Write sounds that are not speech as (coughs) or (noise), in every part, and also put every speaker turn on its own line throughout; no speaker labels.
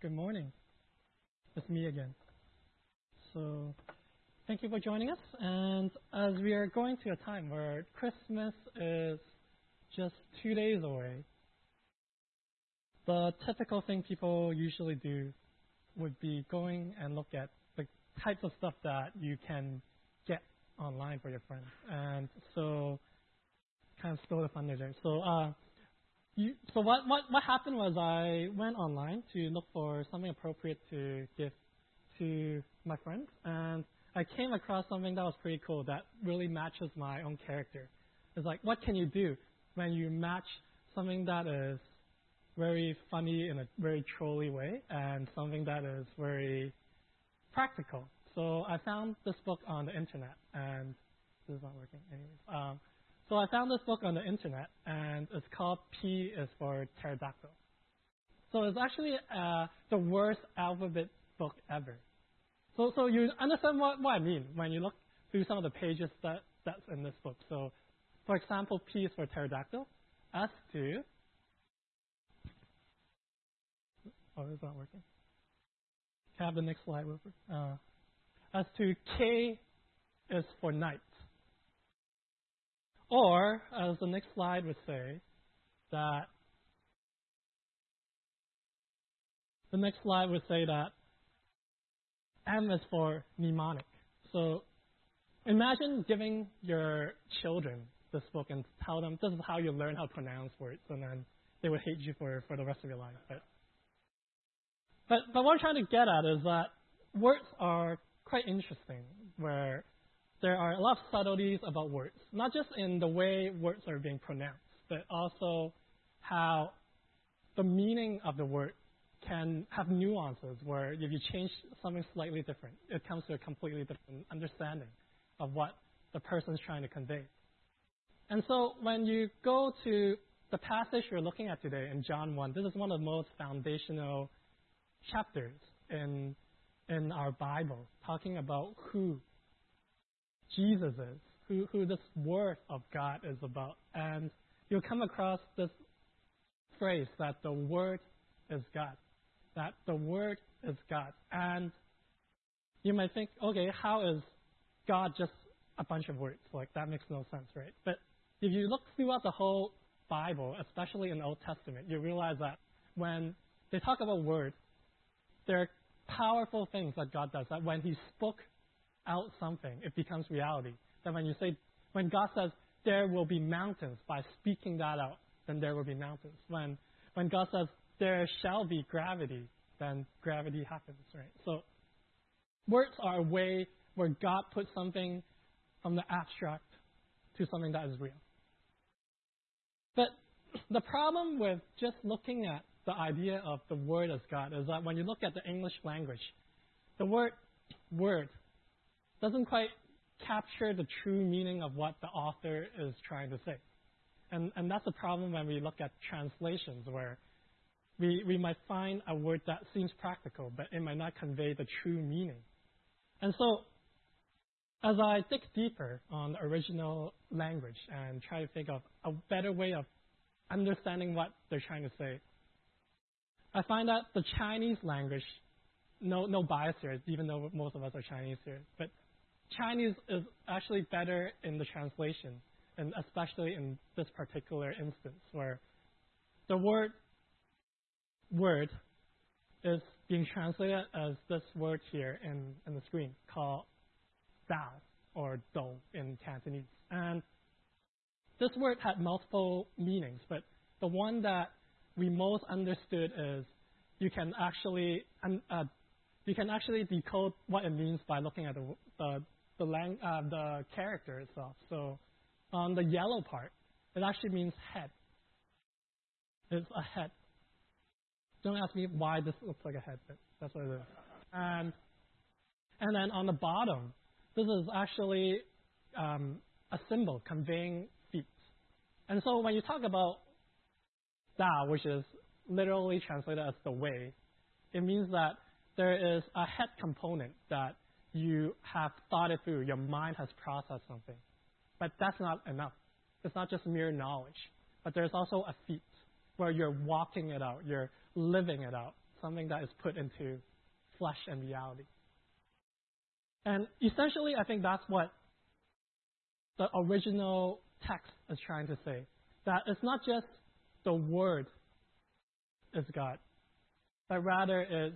Good morning. It's me again. So, thank you for joining us. And as we are going to a time where Christmas is just two days away, the typical thing people usually do would be going and look at the types of stuff that you can get online for your friends. And so, kind of stole the thunder there. So, uh, you, so what, what, what happened was I went online to look for something appropriate to give to my friends, and I came across something that was pretty cool that really matches my own character. It's like, what can you do when you match something that is very funny in a very trolly way and something that is very practical? So I found this book on the internet, and this is not working anyways. Um, so I found this book on the internet, and it's called P is for Pterodactyl. So it's actually uh, the worst alphabet book ever. So, so you understand what, what I mean when you look through some of the pages that, that's in this book. So, for example, P is for pterodactyl. S to oh, it's not working. Can I have the next slide, Wilford? Uh, as to K is for knight. Or, uh, as the next slide would say, that the next slide would say that M is for mnemonic. So imagine giving your children this book and tell them this is how you learn how to pronounce words, and then they would hate you for, for the rest of your life. But, but, but what I'm trying to get at is that words are quite interesting, where there are a lot of subtleties about words, not just in the way words are being pronounced, but also how the meaning of the word can have nuances where if you change something slightly different, it comes to a completely different understanding of what the person is trying to convey. And so when you go to the passage we're looking at today in John 1, this is one of the most foundational chapters in, in our Bible, talking about who Jesus is, who, who this Word of God is about. And you'll come across this phrase that the Word is God that the Word is God. And you might think, okay, how is God just a bunch of words? Like, that makes no sense, right? But if you look throughout the whole Bible, especially in the Old Testament, you realize that when they talk about words, there are powerful things that God does. That when He spoke out something, it becomes reality. That when you say, when God says, there will be mountains, by speaking that out, then there will be mountains. When, when God says, there shall be gravity, then gravity happens, right? So words are a way where God puts something from the abstract to something that is real. But (clears throat) the problem with just looking at the idea of the word as God is that when you look at the English language, the word word doesn't quite capture the true meaning of what the author is trying to say. And, and that's a problem when we look at translations where we, we might find a word that seems practical, but it might not convey the true meaning. And so, as I dig deeper on the original language and try to think of a better way of understanding what they're trying to say, I find that the Chinese language, no, no bias here, even though most of us are Chinese here, but Chinese is actually better in the translation, and especially in this particular instance where the word word is being translated as this word here in, in the screen called Dao or Do in Cantonese. And this word had multiple meanings, but the one that we most understood is you can actually uh, you can actually decode what it means by looking at the the the, lang- uh, the character itself. So on the yellow part, it actually means head. It's a head. Don't ask me why this looks like a head, but that's what it is. And, and then on the bottom, this is actually um, a symbol conveying feet. And so when you talk about Da, which is literally translated as the way, it means that there is a head component that you have thought it through, your mind has processed something. But that's not enough. It's not just mere knowledge, but there's also a feat where you're walking it out, you're living it out. something that is put into flesh and reality. And essentially, I think that's what the original text is trying to say. That it's not just the Word is God, but rather is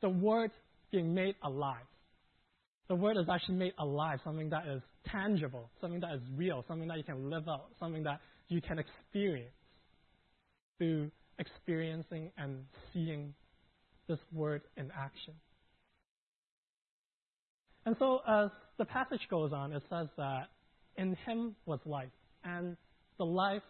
the Word being made alive. The Word is actually made alive, something that is tangible, something that is real, something that you can live out, something that you can experience through experiencing and seeing this Word in action. And so, as the passage goes on, it says that in Him was life, and the life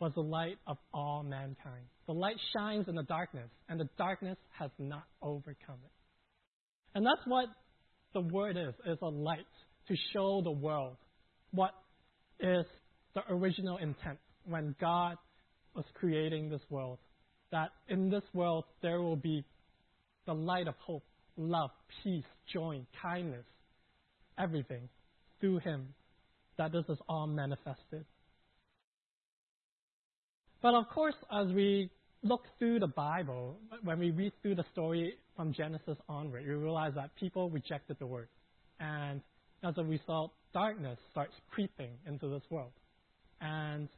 was the light of all mankind. The light shines in the darkness, and the darkness has not overcome it. And that's what the word is, is a light to show the world what is the original intent when God was creating this world. That in this world there will be the light of hope, love, peace, joy, kindness, everything through Him. That this is all manifested. But of course, as we look through the Bible, when we read through the story from Genesis onward, you realize that people rejected the word. And as a result, darkness starts creeping into this world. And,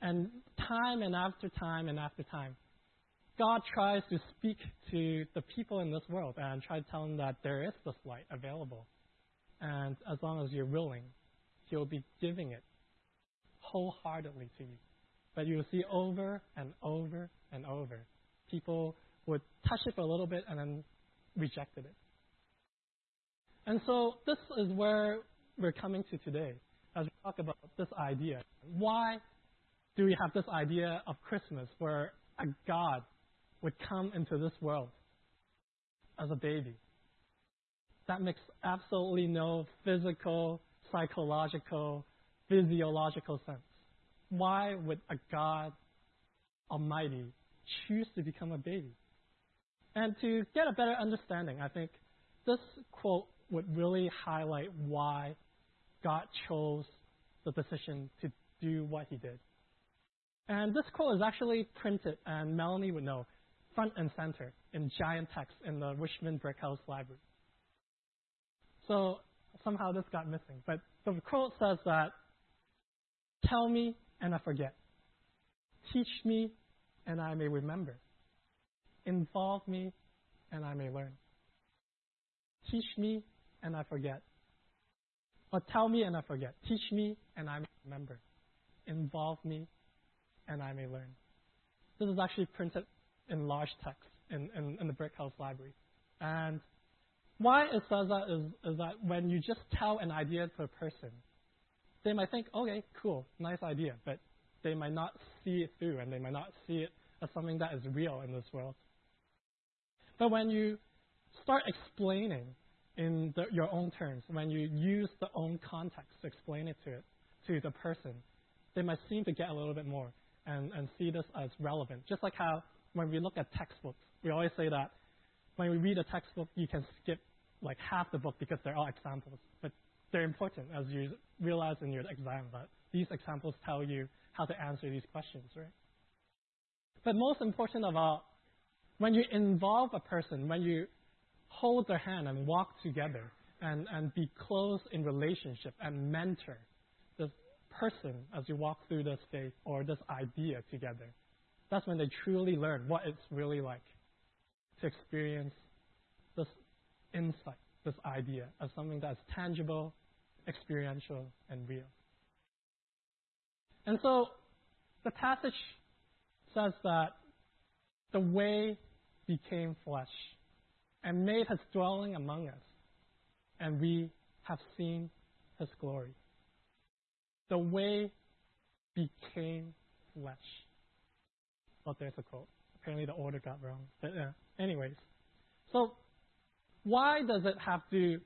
and time and after time and after time, God tries to speak to the people in this world and try to tell them that there is this light available. And as long as you're willing, He'll be giving it wholeheartedly to you. But you will see over and over and over, people would touch it for a little bit and then rejected it. And so this is where we're coming to today as we talk about this idea. Why do we have this idea of Christmas where a God would come into this world as a baby? That makes absolutely no physical, psychological, physiological sense. Why would a God Almighty choose to become a baby? And to get a better understanding, I think this quote would really highlight why God chose the decision to do what he did. And this quote is actually printed, and Melanie would know, front and center in giant text in the Richmond Brighouse Library. So somehow this got missing. But the quote says that, Tell me and I forget. Teach me and I may remember. Involve me and I may learn. Teach me and I forget. Or tell me and I forget. Teach me and I may remember. Involve me and I may learn. This is actually printed in large text in, in, in the Brighouse Library. And why it says that is, is that when you just tell an idea to a person, they might think, okay, cool, nice idea, but they might not see it through and they might not see it as something that is real in this world. But when you start explaining in the, your own terms, when you use the own context to explain it to it to the person, they might seem to get a little bit more and, and see this as relevant. Just like how when we look at textbooks, we always say that when we read a textbook, you can skip like half the book because there are examples. But they're important as you realize in your exam that these examples tell you how to answer these questions, right? But most important of all, when you involve a person, when you hold their hand and walk together and, and be close in relationship and mentor this person as you walk through this faith or this idea together, that's when they truly learn what it's really like to experience this insight this idea of something that's tangible, experiential, and real. And so the passage says that the way became flesh and made his dwelling among us, and we have seen his glory. The way became flesh. Well, there's a quote. Apparently the order got wrong. But uh, anyways, so why does it have to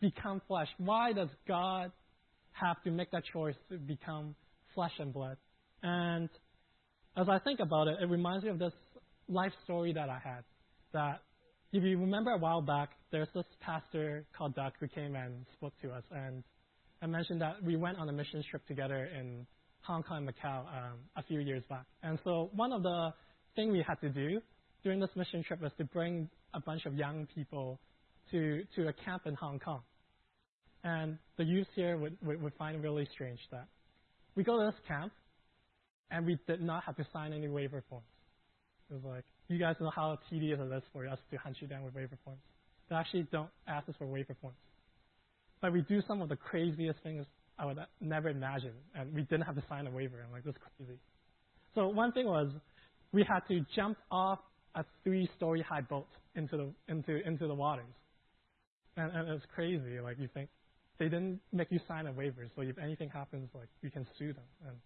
become flesh? Why does God have to make that choice to become flesh and blood? And as I think about it, it reminds me of this life story that I had. That if you remember a while back, there's this pastor called Doug who came and spoke to us, and I mentioned that we went on a mission trip together in Hong Kong and Macau um, a few years back. And so one of the things we had to do during this mission trip was to bring a bunch of young people to, to a camp in Hong Kong. And the youth here would, would, find it really strange that we go to this camp and we did not have to sign any waiver forms. It was like, you guys know how tedious it is for us to hunt you down with waiver forms. They actually don't ask us for waiver forms. But we do some of the craziest things I would never imagine, and we didn't have to sign a waiver. I'm like, this is crazy. So one thing was, we had to jump off a three-story high boat into the into into the waters, and, and it's crazy. Like you think they didn't make you sign a waiver, so if anything happens, like you can sue them. And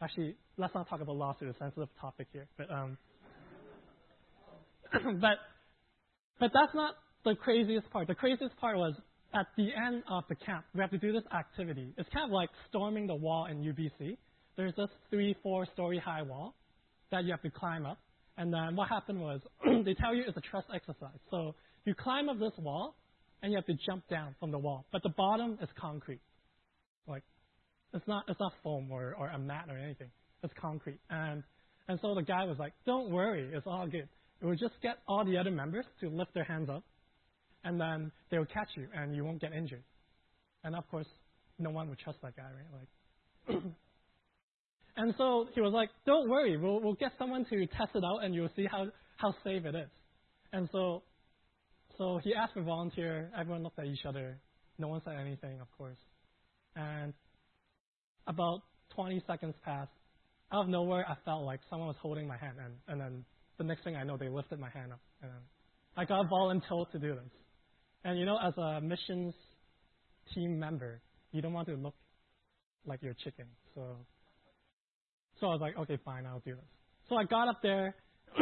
actually, let's not talk about lawsuit, a sensitive topic here. But um, (coughs) but but that's not the craziest part. The craziest part was at the end of the camp, we have to do this activity. It's kind of like storming the wall in UBC. There's this three, four story high wall that you have to climb up. And then what happened was (clears throat) they tell you it's a trust exercise. So you climb up this wall and you have to jump down from the wall. But the bottom is concrete. Like it's not it's not foam or, or a mat or anything. It's concrete. And and so the guy was like, Don't worry, it's all good. It will just get all the other members to lift their hands up and then they will catch you and you won't get injured. And of course, no one would trust that guy, right? Like (clears throat) And so he was like, Don't worry, we'll, we'll get someone to test it out and you'll see how, how safe it is. And so, so he asked for a volunteer. Everyone looked at each other. No one said anything, of course. And about 20 seconds passed. Out of nowhere, I felt like someone was holding my hand. And, and then the next thing I know, they lifted my hand up. And I got volunteered to do this. And you know, as a missions team member, you don't want to look like you're chicken. So so I was like, okay, fine, I'll do this. So I got up there, (clears throat)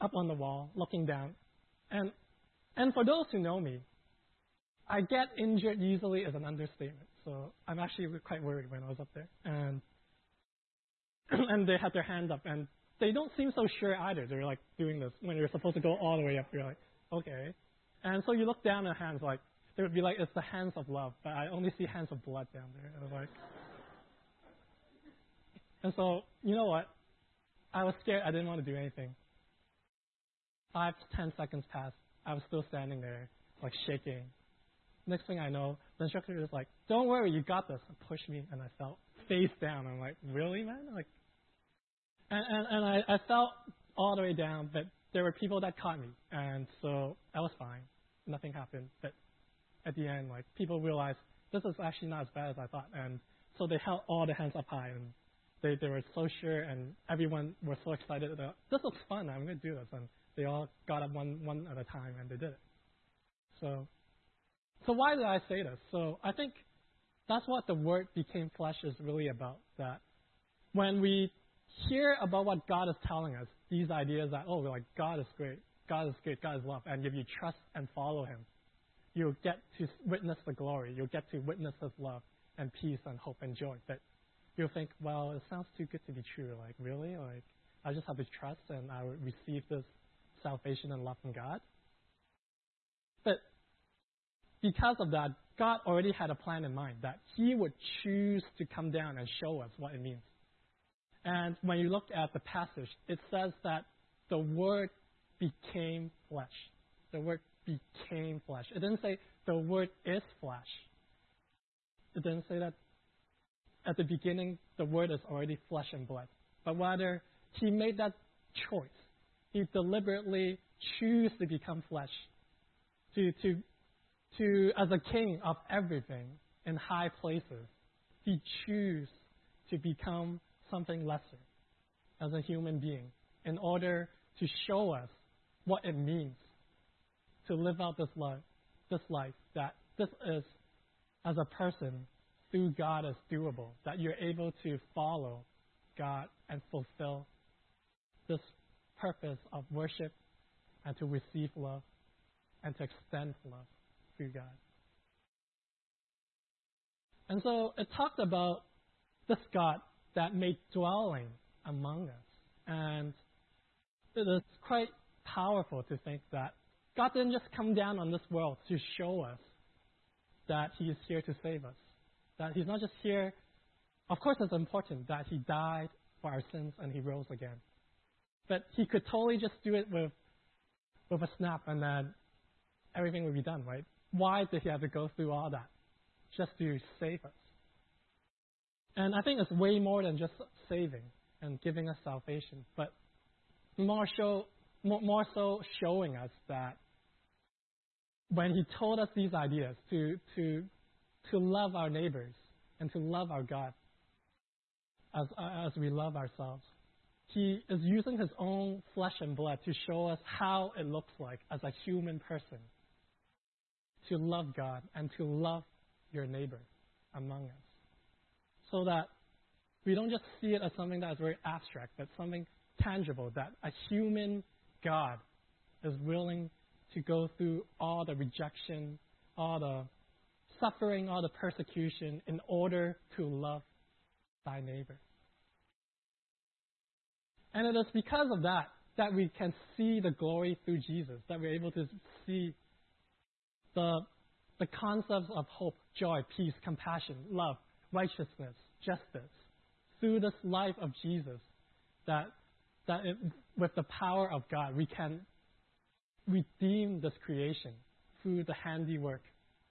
up on the wall, looking down. And, and for those who know me, I get injured easily as an understatement. So I'm actually quite worried when I was up there. And, (clears throat) and they had their hand up, and they don't seem so sure either. They're like doing this when you're supposed to go all the way up. You're like, okay. And so you look down at hands like, they would be like, it's the hands of love, but I only see hands of blood down there. I was like, and so, you know what? I was scared. I didn't want to do anything. Five ten seconds passed. I was still standing there, like shaking. Next thing I know, the instructor is like, "Don't worry, you got this." And pushed me, and I fell face down. I'm like, "Really, man?" Like, and and, and I, I fell all the way down, but there were people that caught me, and so I was fine. Nothing happened. But at the end, like people realized this is actually not as bad as I thought, and so they held all the hands up high and they, they were so sure and everyone was so excited that this looks fun, I'm to do this. And they all got up one, one at a time and they did it. So, so why did I say this? So I think that's what the word became flesh is really about. That when we hear about what God is telling us, these ideas that, oh, like God is great, God is great, God is love, and if you trust and follow Him, you'll get to witness the glory. You'll get to witness His love and peace and hope and joy that you'll think, well, it sounds too good to be true. Like, really? Like, I just have to trust and I will receive this salvation and love from God. But because of that, God already had a plan in mind that He would choose to come down and show us what it means. And when you look at the passage, it says that the Word became flesh. The Word became flesh. It didn't say the Word is flesh. It didn't say that at the beginning, the Word is already flesh and blood. But rather, He made that choice. He deliberately chose to become flesh, to, to, to, as a king of everything in high places, He chose to become something lesser as a human being in order to show us what it means to live out this life, this life that this is as a person through God is doable, that you're able to follow God and fulfill this purpose of worship and to receive love and to extend love through God. And so it talked about this God that made dwelling among us. And it is quite powerful to think that God didn't just come down on this world to show us that He is here to save us. That he's not just here. Of course, it's important that he died for our sins and he rose again. But he could totally just do it with with a snap and then everything would be done, right? Why did he have to go through all that? Just to save us. And I think it's way more than just saving and giving us salvation, but more show more, more so showing us that when he told us these ideas to to to love our neighbors and to love our God as as we love ourselves, he is using his own flesh and blood to show us how it looks like as a human person to love God and to love your neighbor among us. So that we don't just see it as something that is very abstract, but something tangible, that a human God is willing to go through all the rejection, all the suffering, all the persecution in order to love thy neighbor. And it is because of that that we can see the glory through Jesus, that we're able to see the, the concepts of hope, joy, peace, compassion, love, righteousness, justice through this life of Jesus, that, that it, with the power of God, we can redeem this creation through the handiwork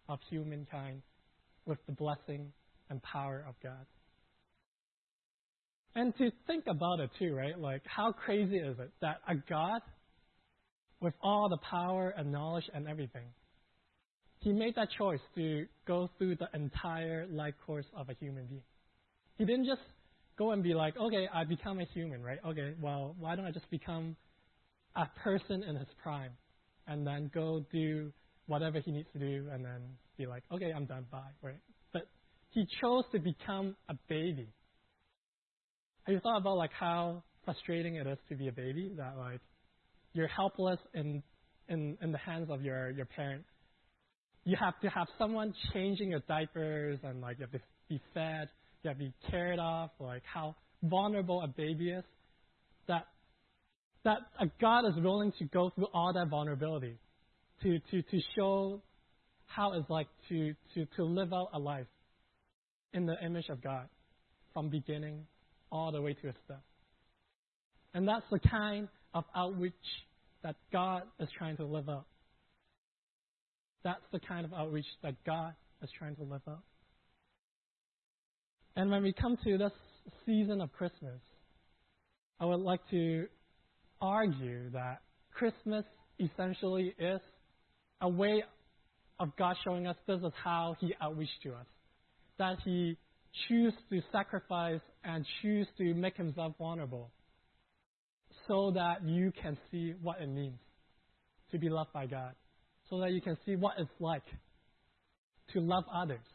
of humankind with the blessing and power of God. And to think about it too, right? Like, how crazy is it that a God with all the power and knowledge and everything, he made that choice to go through the entire life course of a human being. He didn't just go and be like, okay, I become a human, right? Okay, well, why don't I just become a person in his prime and then go do whatever he needs to do and then be like, okay, I'm done, bye, right? But he chose to become a baby have you thought about like how frustrating it is to be a baby? That like you're helpless in in in the hands of your your parent. You have to have someone changing your diapers and like you have to be fed. You have to be cared of. Like how vulnerable a baby is. That that a God is willing to go through all that vulnerability to to to show how it's like to to to live out a life in the image of God from beginning all the way to his death. And that's the kind of outreach that God is trying to live out. That's the kind of outreach that God is trying to live out. And when we come to this season of Christmas, I would like to argue that Christmas essentially is a way of God showing us this is how He outreached to us. That He choose to sacrifice and choose to make himself vulnerable so that you can see what it means to be loved by God, so that you can see what it's like to love others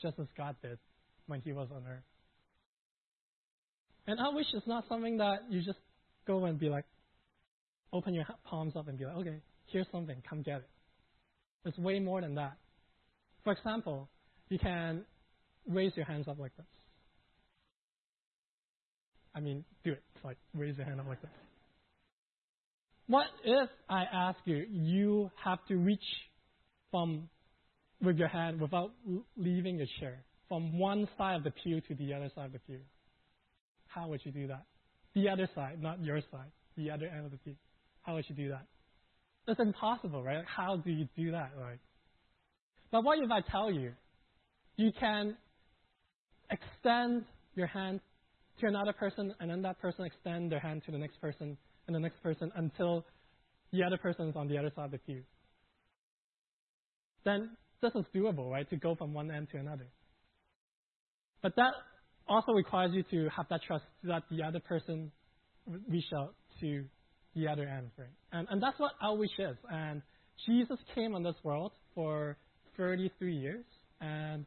just as God did when he was on earth. And outreach is not something that you just go and be like, open your palms up and be like, okay, here's something, come get it. It's way more than that. For example, you can raise your hands up like this. I mean, do it. It's Like, raise your hand up like this. What if I ask you, you have to reach from with your hand without leaving your chair from one side of the pew to the other side of the pew? How would you do that? The other side, not your side, the other end of the pew. How would you do that? It's impossible, right? How do you do that, right? But what if I tell you, you can extend your hand to another person, and then that person extend their hand to the next person and the next person until the other person is on the other side of the pew. Then this is doable, right? To go from one end to another. But that also requires you to have that trust that the other person reach out to the other end, right? And, and that's what outreach is. And Jesus came on this world for 33 years. And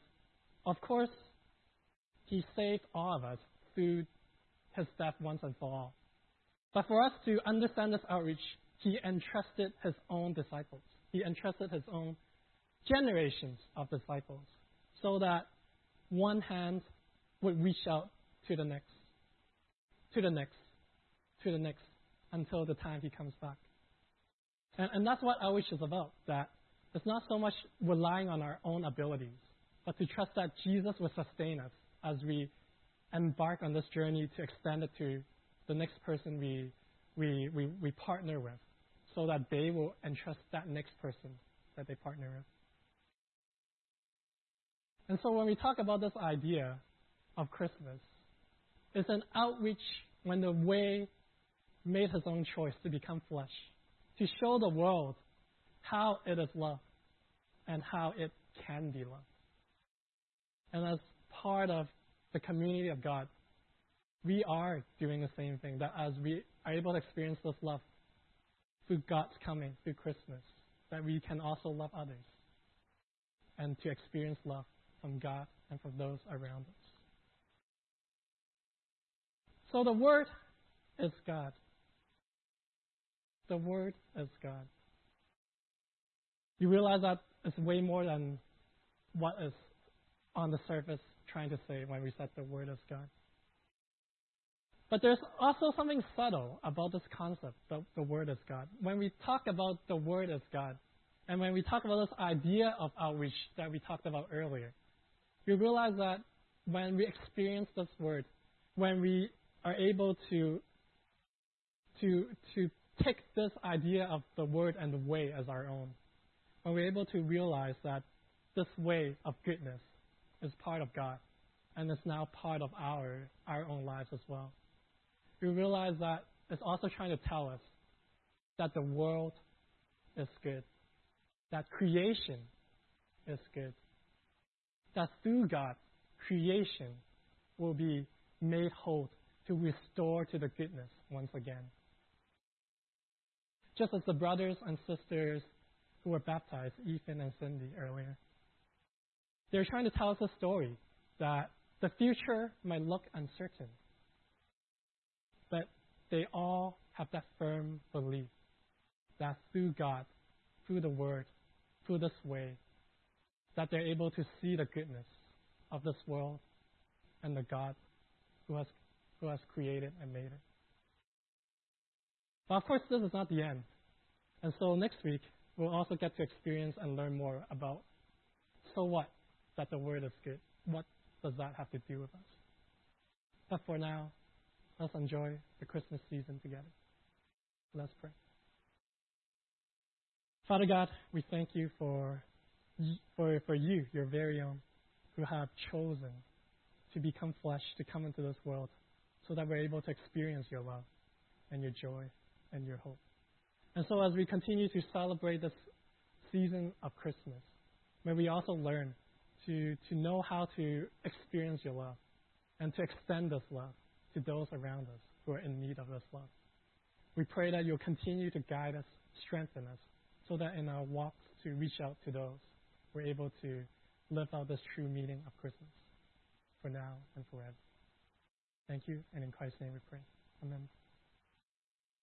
of course, he saved all of us through his death once and for all. But for us to understand this outreach, he entrusted his own disciples. He entrusted his own generations of disciples so that one hand would reach out to the next, to the next, to the next, until the time he comes back. And, and that's what outreach is about, that it's not so much relying on our own abilities, but to trust that Jesus will sustain us as we embark on this journey to extend it to the next person we we, we, we partner with so that they will entrust that next person that they partner with. And so when we talk about this idea of Christmas, it's an outreach when the way made his own choice to become flesh, to show the world how it is loved and how it can be loved. And as part of the community of God, we are doing the same thing. That as we are able to experience this love through God's coming, through Christmas, that we can also love others and to experience love from God and from those around us. So the Word is God. The Word is God. You realize that it's way more than what is on the surface trying to say when we said the Word is God. But there's also something subtle about this concept, the, the Word is God. When we talk about the Word is God, and when we talk about this idea of outreach that we talked about earlier, we realize that when we experience this Word, when we are able to, to, to take this idea of the Word and the way as our own, when we're able to realize that this way of goodness is part of God and is now part of our, our own lives as well we realize that it's also trying to tell us that the world is good, that creation is good, that through God, creation will be made whole to restore to the goodness once again. Just as the brothers and sisters who were baptized, Ethan and Cindy, earlier, they're trying to tell us a story that the future might look uncertain, but they all have that firm belief that through God, through the Word, through this way, that they're able to see the goodness of this world and the God who has, who has created and made it. But of course, this is not the end. And so next week, we'll also get to experience and learn more about so what that the Word is good. What does that have to do with us? But for now, Let's enjoy the Christmas season together. Let's pray. Father God, we thank you for, for, for you, your very own, who have chosen to become flesh, to come into this world, so that we're able to experience your love and your joy and your hope. And so as we continue to celebrate this season of Christmas, may we also learn to, to know how to experience your love and to extend this love to those around us who are in need of this love. We pray that you'll continue to guide us, strengthen us, so that in our walks to reach out to those, we're able to live out this true meaning of Christmas for now and forever. Thank you, and in Christ's name we pray. Amen.